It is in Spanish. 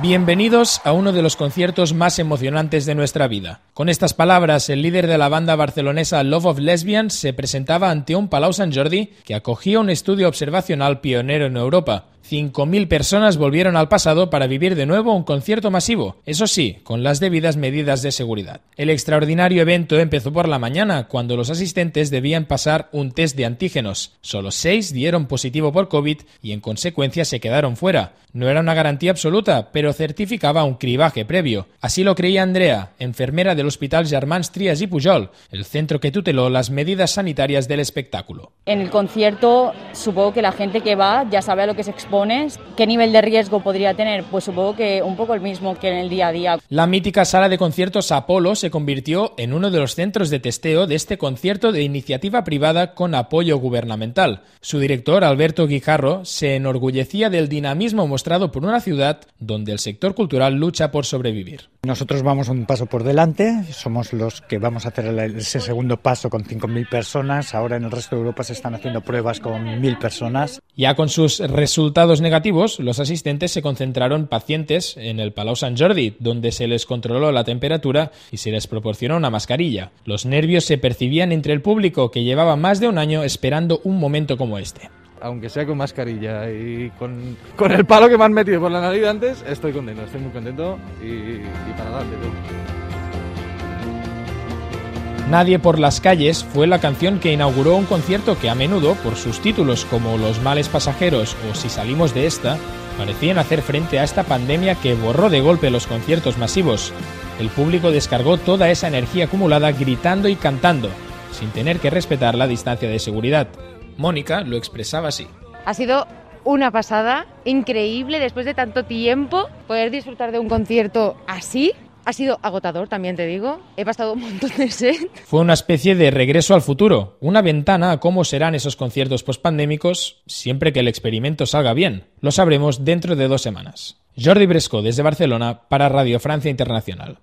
Bienvenidos a uno de los conciertos más emocionantes de nuestra vida. Con estas palabras, el líder de la banda barcelonesa Love of Lesbians se presentaba ante un Palau Sant Jordi que acogía un estudio observacional pionero en Europa. 5.000 personas volvieron al pasado para vivir de nuevo un concierto masivo, eso sí, con las debidas medidas de seguridad. El extraordinario evento empezó por la mañana, cuando los asistentes debían pasar un test de antígenos. Solo seis dieron positivo por COVID y en consecuencia se quedaron fuera. No era una garantía absoluta, pero certificaba un cribaje previo. Así lo creía Andrea, enfermera del Hospital Germans Trias y Pujol, el centro que tuteló las medidas sanitarias del espectáculo. En el concierto supongo que la gente que va ya sabe a lo que se expone ¿Qué nivel de riesgo podría tener? Pues supongo que un poco el mismo que en el día a día. La mítica sala de conciertos Apolo se convirtió en uno de los centros de testeo de este concierto de iniciativa privada con apoyo gubernamental. Su director, Alberto Guijarro, se enorgullecía del dinamismo mostrado por una ciudad donde el sector cultural lucha por sobrevivir. Nosotros vamos un paso por delante, somos los que vamos a hacer ese segundo paso con 5.000 personas. Ahora en el resto de Europa se están haciendo pruebas con 1.000 personas. Ya con sus resultados negativos, los asistentes se concentraron pacientes en el Palau Sant Jordi, donde se les controló la temperatura y se les proporcionó una mascarilla. Los nervios se percibían entre el público que llevaba más de un año esperando un momento como este aunque sea con mascarilla y con, el palo que me han metido por la nariz antes, estoy contento, estoy muy contento y, y para adelante tú. Nadie por las calles fue la canción que inauguró un concierto que a menudo, por sus títulos como Los males pasajeros o Si salimos de esta, parecían hacer frente a esta pandemia que borró de golpe los conciertos masivos. El público descargó toda esa energía acumulada gritando y cantando, sin tener que respetar la distancia de seguridad. Mónica lo expresaba así. Ha sido una pasada increíble después de tanto tiempo poder disfrutar de un concierto así. Ha sido agotador, también te digo. He pasado un montón de sed. Fue una especie de regreso al futuro, una ventana a cómo serán esos conciertos pospandémicos siempre que el experimento salga bien. Lo sabremos dentro de dos semanas. Jordi Bresco desde Barcelona para Radio Francia Internacional.